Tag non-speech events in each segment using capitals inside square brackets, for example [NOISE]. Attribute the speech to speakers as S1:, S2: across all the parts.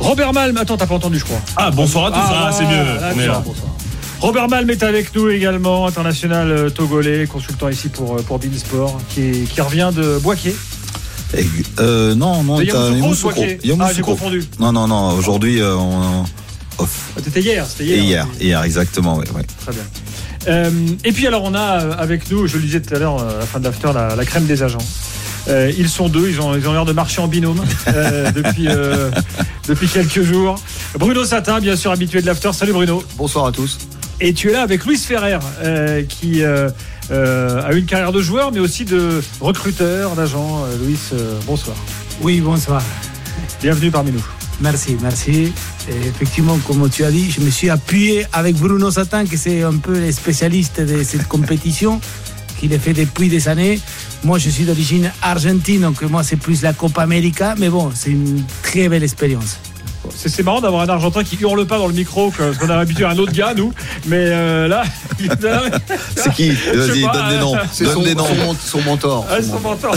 S1: Robert Malm, attends, t'as pas entendu, je crois.
S2: Ah, bonsoir à tous, ah, c'est mieux.
S1: Robert Malm est avec nous également, international euh, togolais, consultant ici pour, euh, pour Beansport, qui, qui revient de Boisquier.
S3: Euh, non, non,
S1: Yamoussoukro. Ah, j'ai confondu.
S3: Non, non, non, aujourd'hui, euh, on
S1: off. Ah, C'était hier, c'était hier.
S3: Hier, hier, exactement, oui. Ouais.
S1: Très bien. Euh, et puis alors, on a avec nous, je le disais tout à l'heure, à la fin de l'after, la, la, crème des agents. Euh, ils sont deux, ils ont ils ont l'air de marcher en binôme euh, [LAUGHS] depuis, euh, depuis quelques jours. Bruno Satin, bien sûr, habitué de l'after. Salut Bruno.
S4: Bonsoir à tous.
S1: Et tu es là avec Louis Ferrer, qui a une carrière de joueur, mais aussi de recruteur, d'agent. Louis, bonsoir.
S5: Oui, bonsoir.
S1: Bienvenue parmi nous.
S5: Merci, merci. Et effectivement, comme tu as dit, je me suis appuyé avec Bruno Satin, qui c'est un peu le spécialiste de cette compétition, [LAUGHS] qu'il a fait depuis des années. Moi, je suis d'origine argentine, donc moi, c'est plus la Copa América, mais bon, c'est une très belle expérience.
S1: C'est marrant d'avoir un Argentin qui hurle pas dans le micro, parce qu'on a habitué à un autre gars, nous. Mais euh, là, [LAUGHS]
S3: c'est qui Vas-y, donne des noms.
S4: C'est son, noms. son, mentor.
S1: Ah, son mentor. [LAUGHS]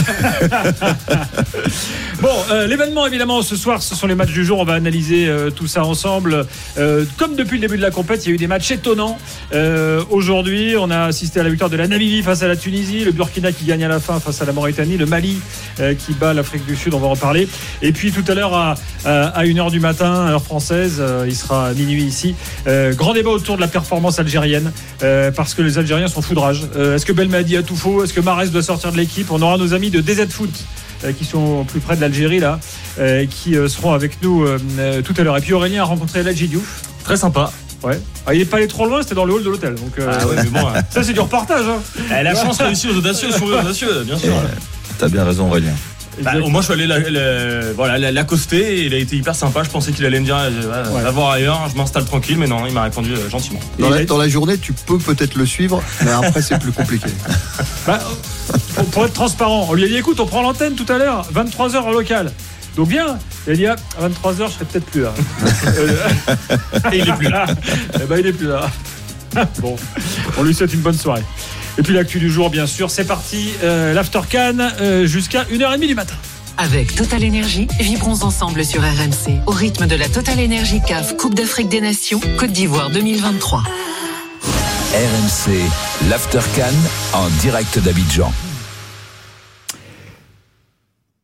S1: bon, euh, l'événement évidemment ce soir, ce sont les matchs du jour. On va analyser euh, tout ça ensemble. comme depuis le début de la compétition, il y a eu des matchs étonnants. Aujourd'hui, on a assisté à la victoire de la Namibie face à la Tunisie, le Burkina qui gagne à la fin face à la Mauritanie, le Mali qui bat l'Afrique du Sud. On va en parler. Et puis tout à l'heure à, à 1h du matin heure française. Euh, il sera minuit ici. Euh, grand débat autour de la performance algérienne euh, parce que les Algériens sont foudrage. Est-ce que Belmadi a tout faux? Est-ce que Marès doit sortir de l'équipe? On aura nos amis de DZ Foot qui sont plus près de l'Algérie là, qui seront avec nous tout à l'heure. Et puis Aurélien a rencontré Ladji Diouf.
S2: Très sympa.
S1: Ouais. Ah, il n'est pas allé trop loin, c'était dans le hall de l'hôtel. Donc,
S2: ah ouais, mais bon, [LAUGHS]
S1: ça c'est du reportage. Hein.
S2: Eh, la chance réussie aux audacieux, aux audacieux, bien sûr.
S3: T'as bien raison, Aurélien.
S2: Bah, moi, je suis allé l'accoster et il a été hyper sympa. Je pensais qu'il allait me dire va voir ailleurs, je m'installe tranquille, mais non, il m'a répondu euh, gentiment.
S4: Dans la, journée, tu peux peut-être le suivre, mais après, c'est plus compliqué. [LAUGHS]
S1: Bah, pour, être transparent, on lui a dit écoute, on prend l'antenne tout à l'heure, 23h en local. Donc viens. Il a dit à 23h, je serai peut-être plus là. [LAUGHS]
S2: et il est plus là.
S1: Eh ben, il est plus là. [LAUGHS] bon, on lui souhaite une bonne soirée. Et puis l'actu du jour, bien sûr, c'est parti. Euh, L'After Can euh, jusqu'à 1h30 du matin.
S6: Avec Total Energy, vibrons ensemble sur RMC au rythme de la Total Energy CAF Coupe d'Afrique des Nations Côte d'Ivoire 2023.
S7: RMC, l'After Can en direct d'Abidjan.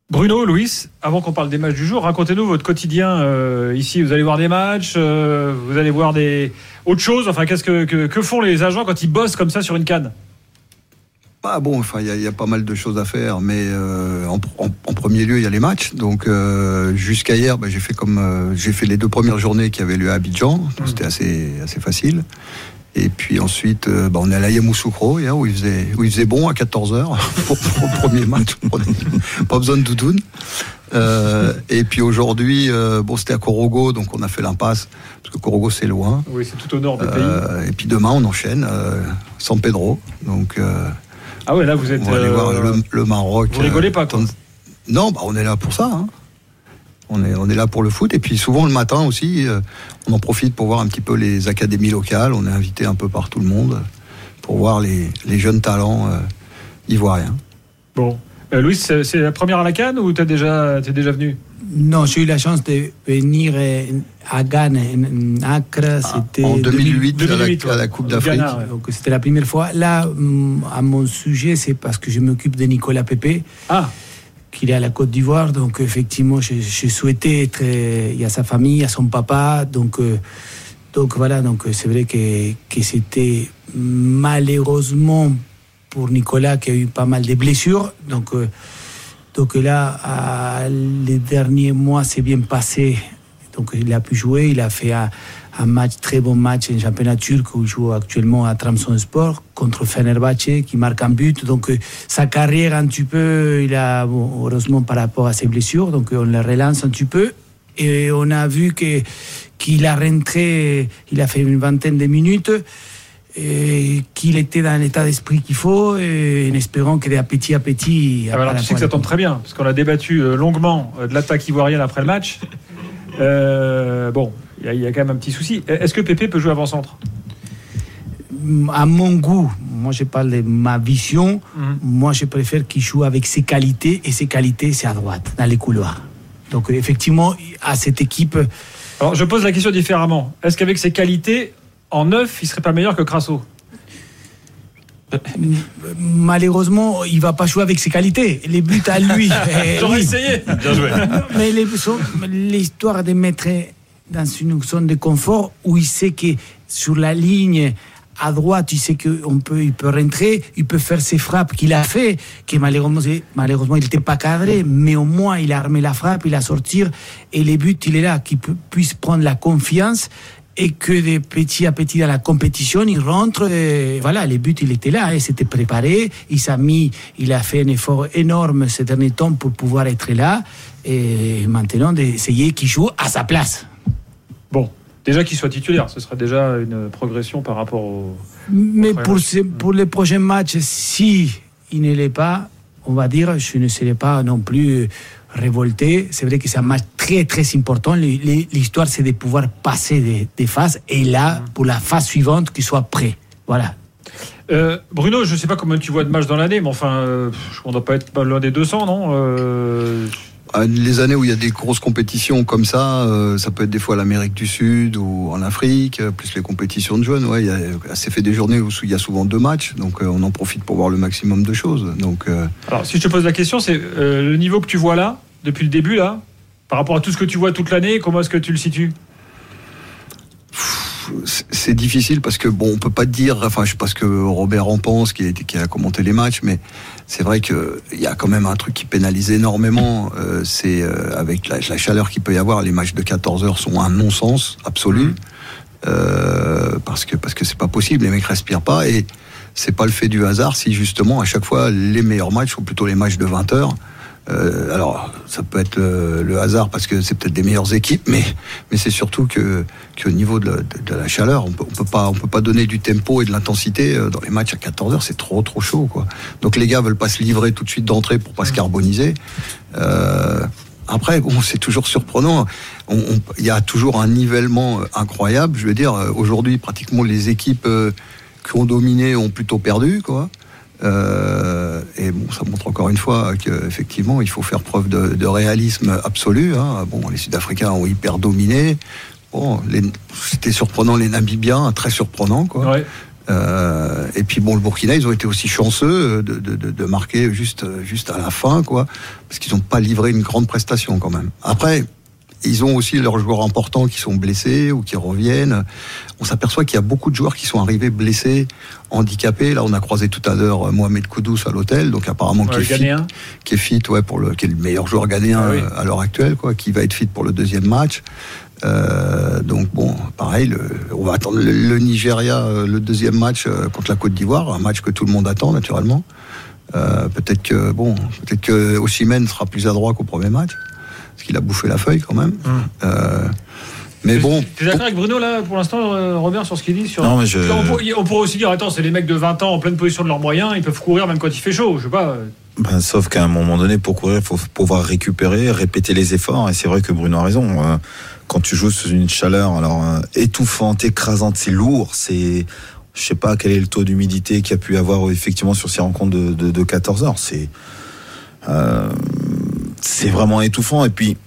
S1: Bruno, Louis, avant qu'on parle des matchs du jour, racontez-nous votre quotidien euh, ici. Vous allez voir des matchs, vous allez voir des autres choses. Enfin, qu'est-ce que, que, font les agents quand ils bossent comme ça sur une canne?
S4: Bah bon, enfin, il y, a pas mal de choses à faire, mais euh, en, premier lieu, il y a les matchs. Donc, euh, jusqu'à hier, bah, j'ai fait comme euh, j'ai fait les deux premières journées qui avaient lieu à Abidjan. Mmh. C'était assez assez facile. Et puis ensuite, bah, on est allé à Yamoussoukro, où il faisait où il faisait bon à 14 h [LAUGHS] pour, le premier match. [LAUGHS] pas besoin de doudoune. et puis aujourd'hui, bon, c'était à Korogo, donc on a fait l'impasse parce que Korogo c'est loin.
S1: Oui, c'est tout au nord du pays.
S4: Et puis demain, on enchaîne San Pedro, donc.
S1: Ah ouais, là vous êtes.
S4: On va aller voir euh, le, Maroc.
S1: Vous rigolez pas, quoi.
S4: Non, bah, on est là pour ça. Hein. On est, on est là pour le foot. Et puis souvent le matin aussi, euh, on en profite pour voir un petit peu les académies locales. On est invité un peu par tout le monde pour voir les, les jeunes talents euh, ivoiriens.
S1: Bon. Louis, c'est la première à la Cannes ou tu es déjà, es déjà venu?
S5: Non, j'ai eu la chance de venir euh, à Ghana, en Accra,
S4: ah, c'était en 2008, à, la, Coupe d'Afrique.
S5: Donc c'était la première fois. Là, mm, à mon sujet, c'est parce que je m'occupe de Nicolas Pépé.
S1: Ah
S5: qu'il est à la Côte d'Ivoire, donc effectivement, je, souhaitais être. Euh, il y a sa famille, il y a son papa, donc euh, donc voilà, donc c'est vrai que, que c'était malheureusement pour Nicolas qui a eu pas mal de blessures, donc donc là, les derniers mois, c'est bien passé. Donc il a pu jouer, il a fait un, match, très bon match en championnat turc où il joue actuellement à Tramson Sport contre Fenerbahçe qui marque un but. Donc euh, sa carrière un petit peu, il a, heureusement par rapport à ses blessures, donc on le relance un petit peu. Et on a vu que qu'il a rentré, il a fait une vingtaine de minutes qu'il était dans l'état d'esprit qu'il faut, en espérant que de petit à petit.
S1: Ah, alors tu sais que ça tombe très bien, parce qu'on a débattu euh, longuement euh, de l'attaque ivoirienne après le match. Euh, bon, il y, a quand même un petit souci. Est-ce que Pépé peut jouer avant-centre?
S5: À mon goût, moi je parle de ma vision, mhm. moi je préfère qu'il joue avec ses qualités, et ses qualités c'est à droite, dans les couloirs. Donc effectivement, à cette équipe.
S1: Alors je pose la question différemment. Est-ce qu'avec ses qualités, en neuf, il serait pas meilleur que Crasso
S5: Malheureusement, il va pas jouer avec ses qualités. Les buts à lui. [LAUGHS]
S1: eh, J'aurais oui. essayé.
S2: Bien joué. [LAUGHS]
S5: Mais l'histoire de mettre dans une zone de confort où il sait que sur la ligne à droite, il sait qu'on peut, il peut rentrer, il peut faire ses frappes qu'il a fait, que malheureusement, malheureusement il n'était pas cadré, mais au moins il a armé la frappe, il a sorti, et les buts, il est là, qu'il puisse prendre la confiance et que de petit à petit dans la compétition, il rentre. Et voilà, les buts, il était là, il s'était préparé, il s'est mis, il a fait un effort énorme ces derniers temps pour pouvoir être là, et maintenant d'essayer qu'il joue à sa place.
S1: Bon, déjà qu'il soit titulaire, ce serait déjà une progression par rapport au.
S5: Mais pour, pour les prochains matchs, si il ne l'est pas, on va dire, je ne serai pas non plus révolté. C'est vrai que c'est un match très très important. L'histoire, c'est de pouvoir passer des, phases et là, pour la phase suivante, qu'il soit prêt. Voilà.
S1: Euh, Bruno, je ne sais pas combien tu vois de matchs dans l'année, mais enfin, euh, on ne doit pas être loin des 200, non euh...
S4: Les années où il y a des grosses compétitions comme ça, euh, ça peut être des fois l'Amérique du Sud ou en Afrique, plus les compétitions de jeunes. Ouais, c'est fait des journées où il y a souvent deux matchs, donc on en profite pour voir le maximum de choses. Donc,
S1: Alors, si je te pose la question, c'est le niveau que tu vois là, depuis le début, là, par rapport à tout ce que tu vois toute l'année, comment est-ce que tu le situes?
S4: C'est difficile parce que bon, on peut pas dire. Enfin, je sais pas ce que Robert en pense, qui a, qui a commenté les matchs, mais c'est vrai que il y a quand même un truc qui pénalise énormément. Euh, c'est euh, avec la, la chaleur qu'il peut y avoir, les matchs de 14 heures sont un non-sens absolu mmh. euh, parce que parce que c'est pas possible. Les mecs respirent pas et c'est pas le fait du hasard si justement à chaque fois les meilleurs matchs sont plutôt les matchs de 20 heures. Euh, alors, ça peut être le, le hasard parce que c'est peut-être des meilleures équipes, mais, mais c'est surtout que, que au niveau de, de, de la chaleur, on on peut pas, on peut pas donner du tempo et de l'intensité euh, dans les matchs à 14 heures. C'est trop, trop chaud, quoi. Donc les gars veulent pas se livrer tout de suite d'entrée pour pas se carboniser. Euh, après, bon, c'est toujours surprenant. Il y a toujours un nivellement incroyable. Je veux dire, aujourd'hui, pratiquement les équipes qui ont dominé ont plutôt perdu, quoi. Euh, et bon, ça montre encore une fois qu'effectivement, il faut faire preuve de, de réalisme absolu. Hein. Bon, les Sud-Africains ont hyper dominé. Bon, c'était surprenant les Namibiens, très surprenant, quoi.
S1: Ouais.
S4: Euh, et puis bon, le Burkina, ils ont été aussi chanceux de, de, de, de marquer juste, juste à la fin, quoi, parce qu'ils n'ont pas livré une grande prestation quand même. Après, ils ont aussi leurs joueurs importants qui sont blessés ou qui reviennent. On s'aperçoit qu'il y a beaucoup de joueurs qui sont arrivés blessés, handicapés. Là, on a croisé tout à l'heure Mohamed Koudous à l'hôtel, donc apparemment
S1: ouais,
S4: qui, est fit, qui est fit, ouais, pour le, qui est le meilleur joueur ghanéen
S1: ah oui.
S4: à l'heure actuelle, quoi, qui va être fit pour le deuxième match. Euh, donc bon, pareil, le, on va attendre le, le, Nigeria, le deuxième match contre la Côte d'Ivoire, un match que tout le monde attend naturellement. Euh, peut-être que bon, peut-être que Osimhen sera plus adroit qu'au premier match parce qu'il a bouffé la feuille quand même. Mmh. Euh, mais bon.
S1: Tu es d'accord avec Bruno là pour l'instant, euh, Robert, sur ce qu'il dit sur...
S3: Non, mais je...
S1: on, pourrait, on, pourrait, aussi dire attends, c'est les mecs de 20 ans en pleine position de leurs moyens, ils peuvent courir même quand il fait chaud, je sais pas.
S3: Ben, sauf qu'à un moment donné, pour courir, il faut pouvoir récupérer, répéter les efforts. Et c'est vrai que Bruno a raison. Euh, quand tu joues sous une chaleur alors étouffante, écrasante, c'est lourd. C'est, je sais pas quel est le taux d'humidité qu'il y a pu avoir effectivement sur ces rencontres de, de, de 14 heures. C'est euh, c'est vraiment étouffant. Et puis,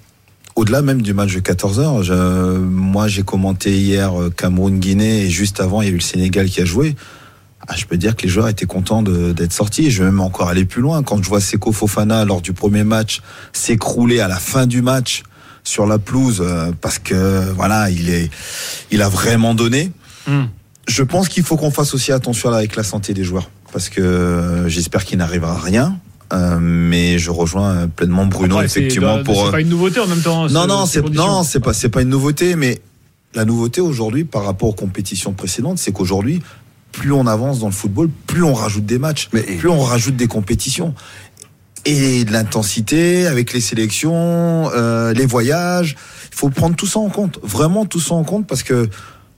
S3: au-delà même du match de 14 heures, je, moi j'ai commenté hier Cameroun-Guinée et juste avant il y a eu le Sénégal qui a joué. Ah, je peux dire que les joueurs étaient contents d'être sortis. Je vais même encore aller plus loin. Quand je vois Seko Fofana lors du premier match s'écrouler à la fin du match sur la pelouse euh, parce que voilà, il est, il a vraiment donné. Mm. Je pense qu'il faut qu'on fasse aussi attention avec la santé des joueurs parce que euh, j'espère qu'il n'arrivera rien. Euh, mais je rejoins pleinement Bruno
S1: Après,
S3: effectivement
S1: c'est,
S3: pour.
S1: C'est pas une nouveauté en même temps.
S3: Non non c'est non c'est pas c'est pas une nouveauté mais la nouveauté aujourd'hui par rapport aux compétitions précédentes c'est qu'aujourd'hui plus on avance dans le football plus on rajoute des matchs mais plus on rajoute des compétitions et de l'intensité avec les sélections euh, les voyages il faut prendre tout ça en compte vraiment tout ça en compte parce que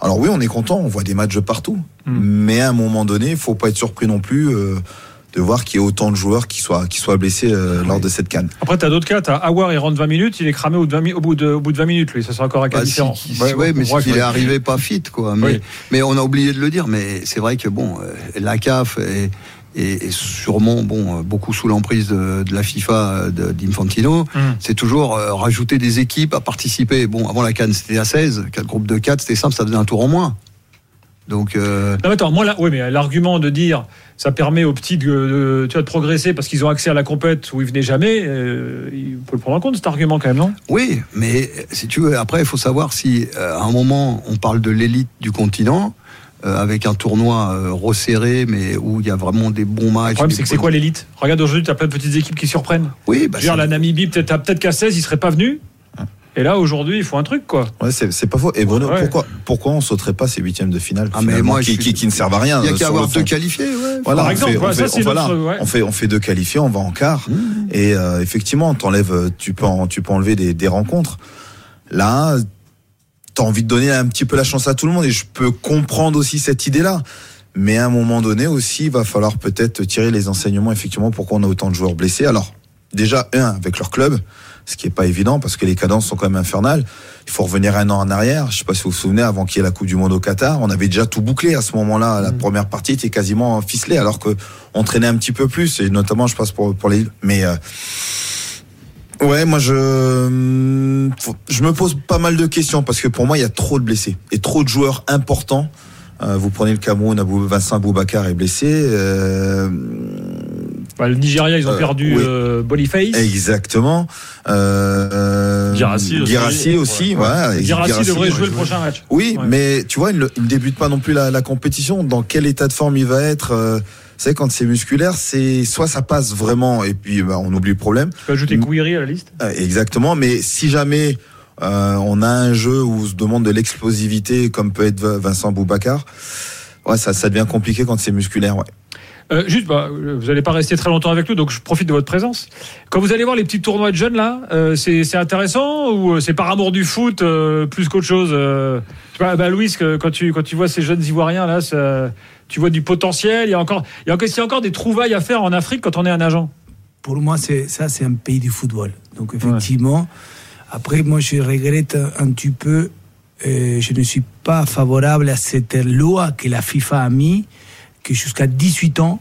S3: alors oui on est content on voit des matchs partout
S1: Hmm.
S3: mm. mais à un moment donné il faut pas être surpris non plus euh, de voir qu'il y ait autant de joueurs qui soient, qui soient blessés euh, oui. lors de cette canne.
S1: Après, tu as d'autres cas. Tu as Awar, il rentre 20 minutes, il est cramé au, 20, au, bout, de, au bout de 20 minutes, lui. Ça sera encore un cas
S4: bah,
S1: différent.
S4: Si, si, ouais, ouais, mais s'il est arrivé pas fit, quoi. Mais,
S1: oui.
S4: mais on a oublié de le dire, mais c'est vrai que bon, euh, la CAF et, et, sûrement bon beaucoup sous l'emprise de, la FIFA d'Infantino, mm. c'est toujours rajouter des équipes à participer. Bon, avant la Cannes c'était à 16, quatre groupes de 4, c'était simple, ça faisait un tour en moins. Donc
S1: non, attends, moi là, oui, mais l'argument de dire ça permet aux petits de, tu vois, de progresser parce qu'ils ont accès à la compète où ils venaient jamais. Euh, il faut le prendre en compte cet argument quand même, non?
S4: Oui, mais si tu veux, après il faut savoir si euh, à un moment on parle de l'élite du continent. Euh, avec un tournoi resserré, mais où il y a vraiment des bons matchs. Le
S1: problème, c'est que c'est quoi l'élite? Regarde, aujourd'hui, tu as plein de petites équipes qui surprennent.
S4: Oui, bah,
S1: Je veux dire, la Namibie, peut-être peut qu'à 16, ils seraient pas venus. Et là, aujourd'hui, il faut un truc, quoi.
S3: Ouais, c'est pas faux. Et Bruno, pourquoi, pourquoi on sauterait pas ces huitièmes de finale ah, mais moi, qui, qui, ne servent à rien
S4: Il y a qu'à avoir deux qualifiés, ouais.
S1: Voilà, Par exemple,
S3: on, fait, on, fait, on, fait, deux qualifiés, on va en quart. Mmh. Et euh, effectivement, t'enlèves, tu peux, tu peux enlever des, des rencontres. Là, t'as envie de donner un petit peu la chance à tout le monde. Et je peux comprendre aussi cette idée-là. Mais à un moment donné aussi, il va falloir peut-être tirer les enseignements, effectivement, pourquoi on a autant de joueurs blessés. Alors, déjà, un, avec leur club ce qui est pas évident parce que les cadences sont quand même infernales. Il faut revenir un an en arrière. Je sais pas si vous vous souvenez, avant qu'il y ait la Coupe du Monde au Qatar, on avait déjà tout bouclé à ce moment-là. La mm. première partie était quasiment ficelée, alors que on traînait un petit peu plus, et notamment, je pense pour pour les. Mais euh, ouais, moi je je me pose pas mal de questions parce que pour moi, il y a trop de blessés et trop de joueurs importants. Euh, vous prenez le Cameroun, Vincent Boubacar est blessé. Euh,
S1: bah, le Nigeria, ils ont euh, perdu euh, Boniface.
S3: Exactement. Euh,
S2: Girassi aussi.
S3: aussi
S1: ouais. devrait jouer le prochain match.
S3: Oui, mais tu vois, il ne débute pas non plus la, compétition. Dans quel état de forme il va être Vous savez, quand c'est musculaire, c'est soit ça passe vraiment et puis bah, on oublie le problème.
S1: Tu peux ajouter Kouiri à la liste?
S3: Exactement, mais si jamais on a un jeu où on se demande de l'explosivité, comme peut être Vincent Boubacar, ouais, ça, ça devient compliqué quand c'est musculaire. Ouais.
S1: Euh, juste, bah, vous n'allez pas rester très longtemps avec nous, donc je profite de votre présence. Quand vous allez voir les petits tournois de jeunes là, euh, c'est intéressant ou euh, c'est par amour du foot plus qu'autre chose Tu vois, bah, Louis, quand tu quand tu vois ces jeunes ivoiriens là, tu vois du potentiel. Il y a encore il y a, il y a encore des trouvailles à faire en Afrique quand on est un agent?
S5: Pour moi, ça, c'est un pays du football. Donc effectivement, après moi je regrette un petit peu. je ne suis pas favorable à cette loi que la FIFA a mis que jusqu'à 18 ans,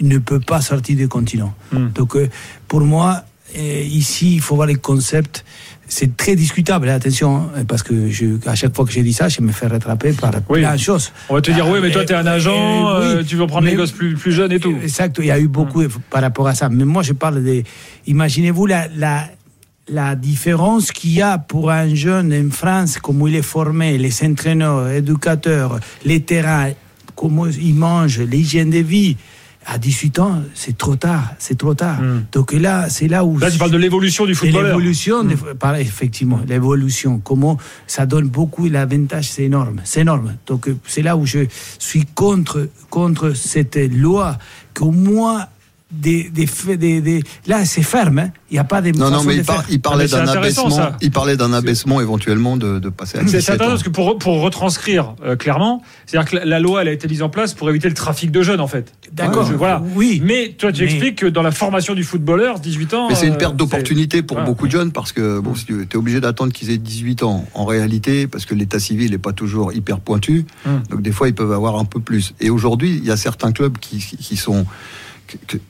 S5: il ne peut pas sortir du continent. Hmm. Donc, euh, pour moi, euh, ici, il faut voir les concepts. C'est très discutable, hein, attention, hein, parce que je, à chaque fois que j'ai dit ça, je me fais rattraper par plein de choses.
S1: On va te dire, oui, mais toi, tu es un euh, agent, tu veux prendre les gosses plus, plus jeunes et tout.
S5: Exact, il y a eu beaucoup hmm. par rapport à ça. Mais moi, je parle de. Imaginez-vous la, la, la différence qu'il y a pour un jeune en France, comment il est formé, les entraîneurs, éducateurs, les terrains, comment ils mangent, l'hygiène de vie. À 18 ans, c'est trop tard, c'est trop tard. Hmm. Donc là, c'est là où...
S1: Là, tu parles de l'évolution du football.
S5: L'évolution, hmm. effectivement, l'évolution. Comment ça donne beaucoup, l'avantage, c'est énorme, c'est énorme. Donc c'est là où je suis contre, contre cette loi qu'au moins des, des, des, là c'est ferme hein. il n'y a pas des
S4: non non mais il, parlait d'un abaissement il parlait d'un abaissement éventuellement de, de passer à
S1: c'est intéressant parce que pour, pour retranscrire euh, clairement c'est à dire que la loi elle a été mise en place pour éviter le trafic de jeunes en fait.
S5: D'accord.
S1: Voilà. Oui. Mais toi tu expliques que dans la formation du footballeur 18 ans
S4: mais c'est une perte euh, d'opportunité pour beaucoup de jeunes parce que bon si tu es obligé d'attendre qu'ils aient 18 ans en réalité parce que l'état civil n'est pas toujours hyper pointu hum. donc des fois ils peuvent avoir un peu plus. Et aujourd'hui il y a certains clubs qui, qui sont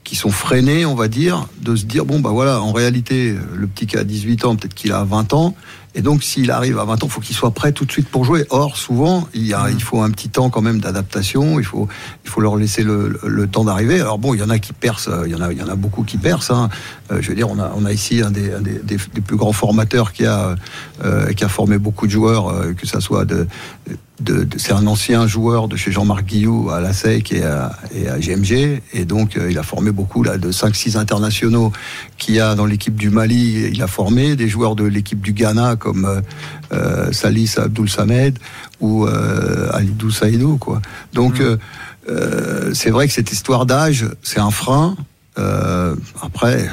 S4: qui sont freinés, on va dire, de se dire bon bah voilà, en réalité, le petit qui a 18 ans, peut-être qu'il a 20 ans, et donc, s'il arrive à 20 ans, il faut qu'il soit prêt tout de suite pour jouer. Or, souvent, il, y a, il faut un petit temps quand même d'adaptation. Il faut, il faut leur laisser le, le temps d'arriver. Alors bon, il y en a qui percent. Il y en a, il y en a beaucoup qui percent. Hein. Euh, je veux dire, on a, on a ici un des, des, plus grands formateurs qui a, euh, qui a formé beaucoup de joueurs, euh, que ça soit de, de c'est un ancien joueur de chez Jean-Marc Guillou à la SEC et à, et à GMG. Et donc, il a formé beaucoup là, de 5-6 internationaux qui a dans l'équipe du Mali. Il a formé des joueurs de l'équipe du Ghana comme euh, euh, Salis Abdul Samed ou euh, Alidou Saïdou. Quoi. Donc, mm. c'est vrai que cette histoire d'âge, c'est un frein. Après,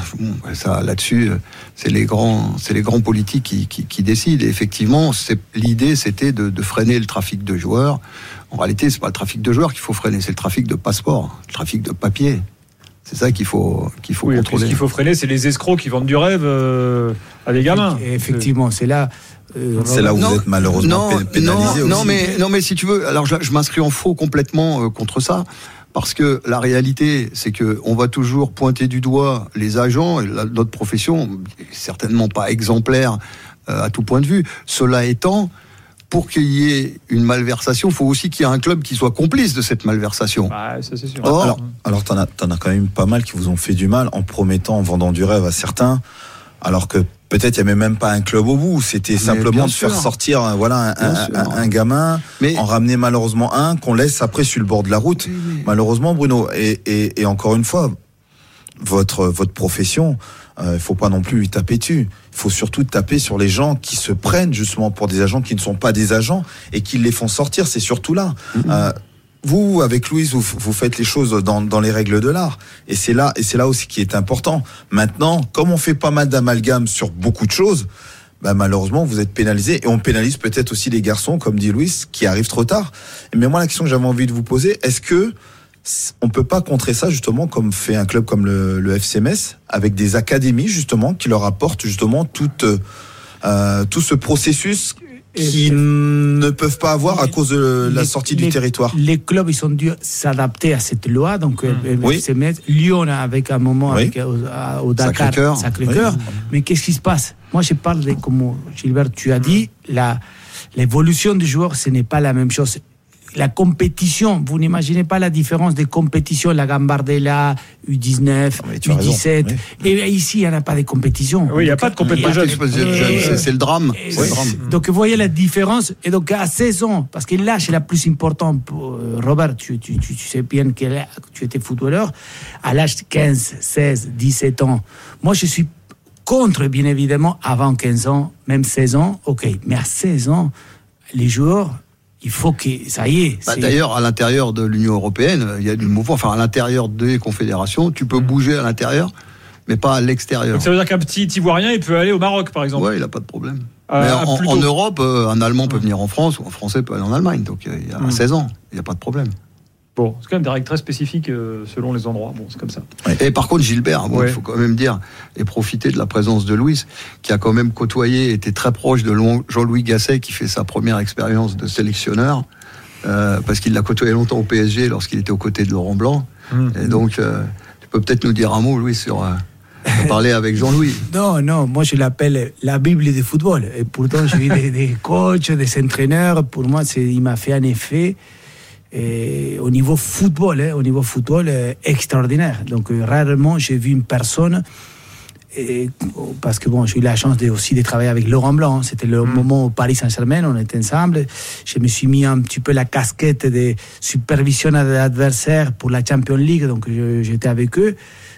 S4: ça, là-dessus, c'est les grands, c'est les grands politiques qui, qui, décident. Et effectivement, l'idée, c'était de, de, freiner le trafic de joueurs. En réalité, c'est pas le trafic de joueurs qu'il faut freiner, c'est le trafic de passeports, le trafic de papier. C'est ça qu'il faut, qu'il faut contrôler.
S1: Ce qu'il faut freiner, c'est les escrocs qui vendent du rêve euh, à des gamins.
S5: effectivement, c'est là.
S3: Euh, c'est là où vous êtes malheureusement pénalisé
S4: non, Non, mais, non, mais si tu veux, alors je, m'inscris en faux complètement euh, contre ça. Parce que la réalité, c'est que on va toujours pointer du doigt les agents et la- notre profession, est certainement pas exemplaire euh, à tout point de vue. Cela étant, pour qu'il y ait une malversation, il faut aussi qu'il y ait un club qui soit complice de cette malversation.
S1: Bah, ça c'est sûr.
S4: Or,
S3: Alors, alors t'en as, t'en as quand même pas mal qui vous ont fait du mal en promettant, en vendant du rêve à certains, alors que peut-être il n'y avait même pas un club au bout. C'était simplement de faire sortir, euh, voilà, un, un- un- un gamin,
S4: mais
S3: en ramener malheureusement un qu'on laisse après sur le bord de la route.
S4: Oui.
S3: Malheureusement, Bruno. Et, et, et encore une fois, votre votre profession, il faut pas non plus lui taper dessus. Il faut surtout taper sur les gens qui se prennent justement pour des agents qui ne sont pas des agents et qui les font sortir. C'est surtout là. Euh, vous, avec Louise, vous, vous faites les choses dans, dans les règles de l'art, et c'est là, et c'est là aussi qui est important. Maintenant, comme on fait pas mal d'amalgames sur beaucoup de choses, bah malheureusement, vous êtes pénalisé, et on pénalise peut-être aussi les garçons, comme dit Louise, qui arrivent trop tard. Mais moi, la question que j'avais envie de vous poser, est-ce que on peut pas contrer ça justement comme fait un club comme le, le FCMS avec des académies justement qui leur apportent justement toute euh, tout ce processus qu'ils ne peuvent pas avoir à cause de la
S5: Les-
S3: sortie du
S5: les-
S3: territoire.
S5: Les clubs, ils ont dû s'adapter à cette loi. Donc, euh, euh,
S3: Oui.
S5: se mettre- Lyon, avec un moment,
S3: Oui.
S5: avec, euh, au, au Dakar,
S4: Sacré-Cœur.
S5: Sacré-Cœur. Mais qu'est-ce qui se passe? Moi, je parle de, comme Gilbert, tu as dit, la, l'évolution du joueur, ce n'est pas la même chose. La compétition, vous n'imaginez pas la différence des compétitions, la Gambardella, U19,
S3: Oui, tu as raison.
S5: U17.
S3: Oui.
S5: Et ici, il n'y en a pas de compétition.
S1: Oui, il n'y a pas de compétition.
S4: C'est- le drame.
S5: et
S4: C'est le
S5: c'est-
S4: drame.
S5: Donc, vous voyez la différence. Et donc, à 16 ans, parce que l'âge est la plus important pour euh, Robert, tu, tu, tu, tu sais bien que tu étais footballeur. À l'âge de 15, 16, 17 ans, moi, je suis contre, bien évidemment, avant 15 ans, même 16 ans, ok. Mais à 16 ans, les joueurs, il faut que ça y est.
S4: Bah, D'ailleurs, à l'intérieur de l'Union européenne, il y a du mouvement. Enfin, à l'intérieur des confédérations, tu peux bouger à l'intérieur, mais pas à l'extérieur.
S1: Donc ça veut dire qu'un petit Ivoirien, il peut aller au Maroc, par exemple.
S4: Ouais, il n'a pas de problème.
S1: Euh,
S4: Mais en. Europe, euh, un Allemand peut venir en France ou un Français peut aller en Allemagne. Donc, il y a
S1: Mm.
S4: 16 ans, il n'y a pas de problème.
S1: Bon, c'est quand même des règles très spécifiques euh, selon les endroits. Bon, c'est comme ça.
S4: Et par contre, Gilbert, bon, il
S1: Ouais.
S4: faut quand même dire et profiter de la présence de Louis, qui a quand même côtoyé, était très proche de Jean-Louis Gasset, qui fait sa première expérience de sélectionneur, euh, parce qu'il l'a côtoyé longtemps au PSG lorsqu'il était aux côtés de Laurent Blanc. Et donc, euh, tu peux peut-être nous dire un mot, Louis, sur euh, parler avec Jean-Louis. [LAUGHS]
S5: Non, non, moi je l'appelle la Bible du football. Et pourtant, j'ai eu des, des coachs, des entraîneurs. Pour moi, c'est- il m'a fait un effet et au niveau football, hein, au niveau football euh, extraordinaire. Donc, euh, rarement j'ai vu une personne. Et, parce que bon, j'ai eu la chance de, aussi de travailler avec Laurent Blanc. hein. C'était le moment au Paris Saint-Germain, on était ensemble. Je me suis mis un petit peu la casquette de supervision de l'adversaire pour la Champions League, donc j'étais avec eux.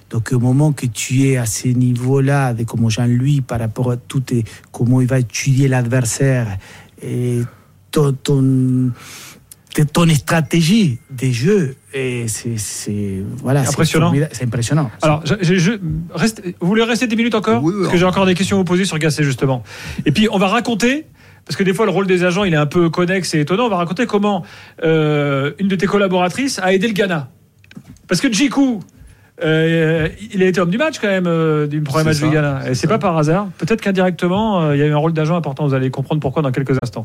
S5: Donc au moment que tu es à ce niveau-là, de comment Jean-Louis, par rapport à tout, et comment il va étudier l'adversaire, et ton, ton, ton stratégie des jeux, et c'est voilà,
S1: Impressionnant.
S5: C'est impressionnant.
S1: Alors, je, reste- vous voulez rester 10 minutes encore?
S4: Oui, oui,
S1: Parce que j'ai encore des questions à vous poser sur Gasset, justement. Et puis, on va raconter, parce que des fois, le rôle des agents, il est un peu connexe et étonnant. On va raconter comment euh, une de tes collaboratrices a aidé le Ghana. Parce que Djikou, euh, il a été homme du match quand même, euh, du premier match
S4: ça,
S1: du Ghana. Et
S4: c'est
S1: pas par hasard. Peut-être qu'indirectement, euh, il y a eu un rôle d'agent important. Vous allez comprendre pourquoi dans quelques instants.